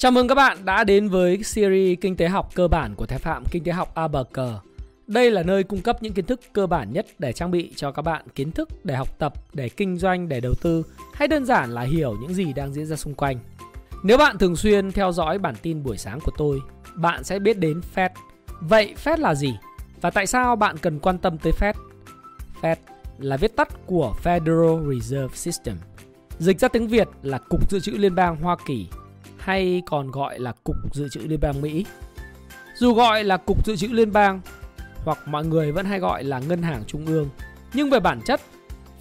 Chào mừng các bạn đã đến với series kinh tế học cơ bản của Thái Phạm Kinh tế học ABC. Đây là nơi cung cấp những kiến thức cơ bản nhất để trang bị cho các bạn kiến thức để học tập, để kinh doanh, để đầu tư hay đơn giản là hiểu những gì đang diễn ra xung quanh. Nếu bạn thường xuyên theo dõi bản tin buổi sáng của tôi, bạn sẽ biết đến Fed. Vậy Fed là gì? Và tại sao bạn cần quan tâm tới Fed? Fed là viết tắt của Federal Reserve System. Dịch ra tiếng Việt là Cục Dự trữ Liên bang Hoa Kỳ hay còn gọi là Cục Dự trữ Liên bang Mỹ. Dù gọi là Cục Dự trữ Liên bang hoặc mọi người vẫn hay gọi là Ngân hàng Trung ương, nhưng về bản chất,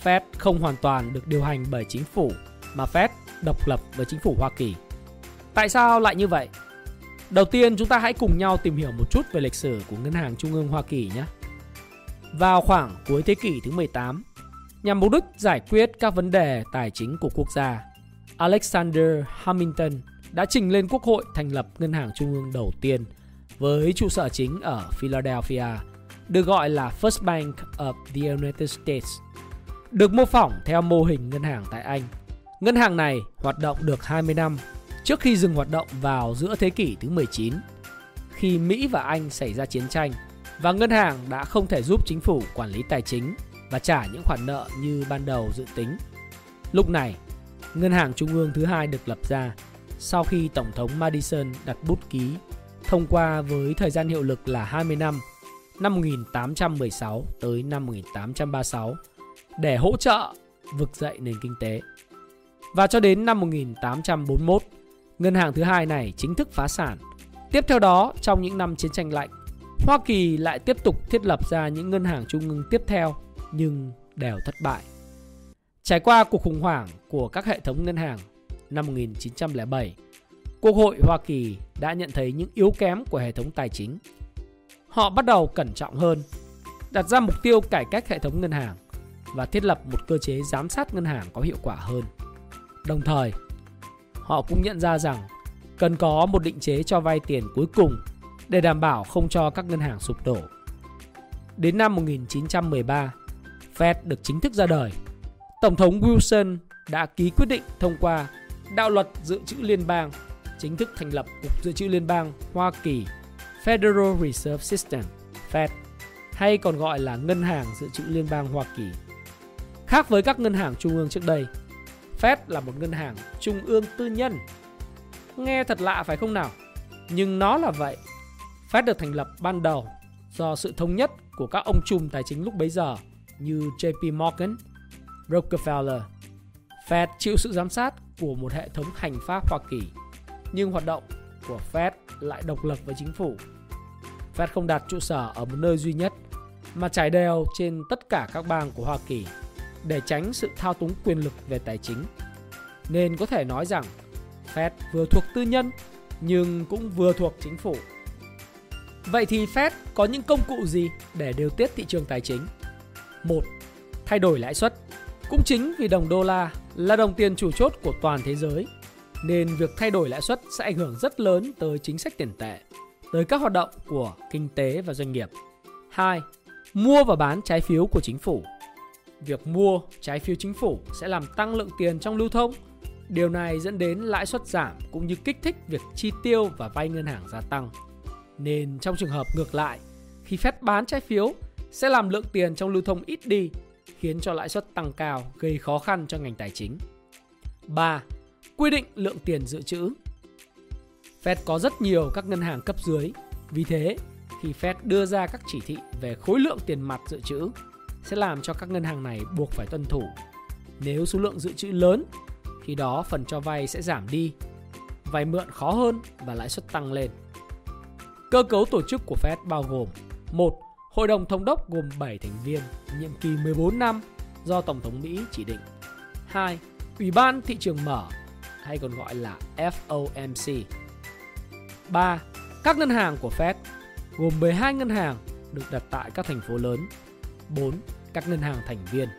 Fed không hoàn toàn được điều hành bởi chính phủ mà Fed độc lập với chính phủ Hoa Kỳ. Tại sao lại như vậy? Đầu tiên chúng ta hãy cùng nhau tìm hiểu một chút về lịch sử của Ngân hàng Trung ương Hoa Kỳ nhé. Vào khoảng cuối thế kỷ thứ 18, nhằm mục đích giải quyết các vấn đề tài chính của quốc gia, Alexander Hamilton đã trình lên Quốc hội thành lập Ngân hàng Trung ương đầu tiên với trụ sở chính ở Philadelphia, được gọi là First Bank of the United States. Được mô phỏng theo mô hình ngân hàng tại Anh. Ngân hàng này hoạt động được 20 năm trước khi dừng hoạt động vào giữa thế kỷ thứ 19 khi Mỹ và Anh xảy ra chiến tranh và ngân hàng đã không thể giúp chính phủ quản lý tài chính và trả những khoản nợ như ban đầu dự tính. Lúc này, ngân hàng trung ương thứ hai được lập ra sau khi Tổng thống Madison đặt bút ký thông qua với thời gian hiệu lực là 20 năm, năm 1816 tới năm 1836 để hỗ trợ vực dậy nền kinh tế. Và cho đến năm 1841, ngân hàng thứ hai này chính thức phá sản. Tiếp theo đó, trong những năm chiến tranh lạnh, Hoa Kỳ lại tiếp tục thiết lập ra những ngân hàng trung ương tiếp theo nhưng đều thất bại. Trải qua cuộc khủng hoảng của các hệ thống ngân hàng năm 1907, Quốc hội Hoa Kỳ đã nhận thấy những yếu kém của hệ thống tài chính. Họ bắt đầu cẩn trọng hơn, đặt ra mục tiêu cải cách hệ thống ngân hàng và thiết lập một cơ chế giám sát ngân hàng có hiệu quả hơn. Đồng thời, họ cũng nhận ra rằng cần có một định chế cho vay tiền cuối cùng để đảm bảo không cho các ngân hàng sụp đổ. Đến năm 1913, Fed được chính thức ra đời. Tổng thống Wilson đã ký quyết định thông qua đạo luật dự trữ liên bang chính thức thành lập Cục Dự trữ Liên bang Hoa Kỳ Federal Reserve System Fed hay còn gọi là Ngân hàng Dự trữ Liên bang Hoa Kỳ. Khác với các ngân hàng trung ương trước đây, Fed là một ngân hàng trung ương tư nhân. Nghe thật lạ phải không nào? Nhưng nó là vậy. Fed được thành lập ban đầu do sự thống nhất của các ông trùm tài chính lúc bấy giờ như JP Morgan, Rockefeller. Fed chịu sự giám sát của một hệ thống hành pháp Hoa Kỳ, nhưng hoạt động của Fed lại độc lập với chính phủ. Fed không đặt trụ sở ở một nơi duy nhất mà trải đều trên tất cả các bang của Hoa Kỳ để tránh sự thao túng quyền lực về tài chính. Nên có thể nói rằng Fed vừa thuộc tư nhân nhưng cũng vừa thuộc chính phủ. Vậy thì Fed có những công cụ gì để điều tiết thị trường tài chính? Một, thay đổi lãi suất. Cũng chính vì đồng đô la là đồng tiền chủ chốt của toàn thế giới, nên việc thay đổi lãi suất sẽ ảnh hưởng rất lớn tới chính sách tiền tệ, tới các hoạt động của kinh tế và doanh nghiệp. 2. Mua và bán trái phiếu của chính phủ. Việc mua trái phiếu chính phủ sẽ làm tăng lượng tiền trong lưu thông. Điều này dẫn đến lãi suất giảm cũng như kích thích việc chi tiêu và vay ngân hàng gia tăng. Nên trong trường hợp ngược lại, khi phép bán trái phiếu sẽ làm lượng tiền trong lưu thông ít đi khiến cho lãi suất tăng cao gây khó khăn cho ngành tài chính. 3. Quy định lượng tiền dự trữ. Fed có rất nhiều các ngân hàng cấp dưới, vì thế khi Fed đưa ra các chỉ thị về khối lượng tiền mặt dự trữ sẽ làm cho các ngân hàng này buộc phải tuân thủ. Nếu số lượng dự trữ lớn, khi đó phần cho vay sẽ giảm đi, vay mượn khó hơn và lãi suất tăng lên. Cơ cấu tổ chức của Fed bao gồm một Hội đồng thống đốc gồm 7 thành viên, nhiệm kỳ 14 năm do Tổng thống Mỹ chỉ định. 2. Ủy ban thị trường mở hay còn gọi là FOMC. 3. Các ngân hàng của Fed gồm 12 ngân hàng được đặt tại các thành phố lớn. 4. Các ngân hàng thành viên.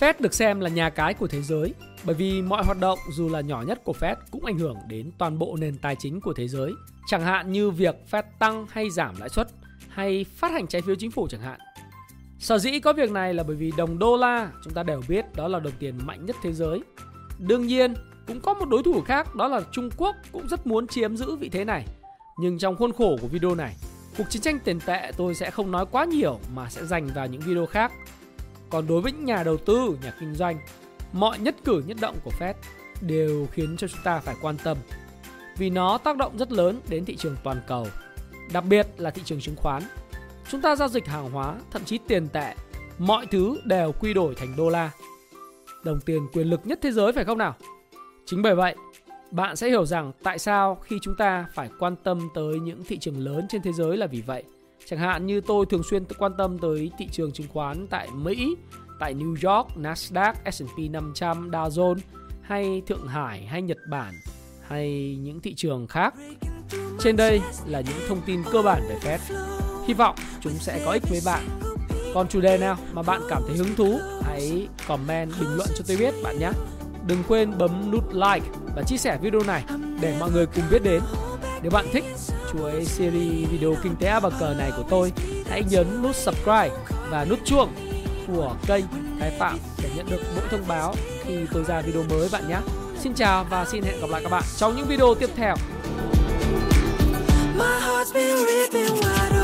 Fed được xem là nhà cái của thế giới bởi vì mọi hoạt động dù là nhỏ nhất của Fed cũng ảnh hưởng đến toàn bộ nền tài chính của thế giới, chẳng hạn như việc Fed tăng hay giảm lãi suất hay phát hành trái phiếu chính phủ chẳng hạn. Sở dĩ có việc này là bởi vì đồng đô la chúng ta đều biết đó là đồng tiền mạnh nhất thế giới. Đương nhiên, Cũng có một đối thủ khác đó là Trung Quốc cũng rất muốn chiếm giữ vị thế này. Nhưng trong khuôn khổ của video này, cuộc chiến tranh tiền tệ tôi sẽ không nói quá nhiều mà sẽ dành vào những video khác. Còn đối với những nhà đầu tư, nhà kinh doanh, mọi nhất cử nhất động của Fed đều khiến cho chúng ta phải quan tâm vì nó tác động rất lớn đến thị trường toàn cầu, đặc biệt là thị trường chứng khoán. Chúng ta giao dịch hàng hóa, thậm chí tiền tệ, mọi thứ đều quy đổi thành đô la. Đồng tiền quyền lực nhất thế giới phải không nào? Chính bởi vậy, bạn sẽ hiểu rằng tại sao khi chúng ta phải quan tâm tới những thị trường lớn trên thế giới là vì vậy. Chẳng hạn như tôi thường xuyên quan tâm tới thị trường chứng khoán tại Mỹ, tại New York, Nasdaq, S&P 500, Dow Jones hay Thượng Hải hay Nhật Bản hay những thị trường khác. Trên đây là những thông tin cơ bản về Fed. Hy vọng chúng sẽ có ích với bạn. Còn chủ đề nào mà bạn cảm thấy hứng thú, hãy comment bình luận cho tôi biết bạn nhé. Đừng quên bấm nút like và chia sẻ video này để mọi người cùng biết đến. Nếu bạn thích chuỗi series video kinh tế A cờ này của tôi, hãy nhấn nút subscribe và nút chuông của kênh Thái Phạm để nhận được mỗi thông báo khi tôi ra video mới bạn nhé. Xin chào và xin hẹn gặp lại các bạn trong những video tiếp theo. My heart's been ripping wide open.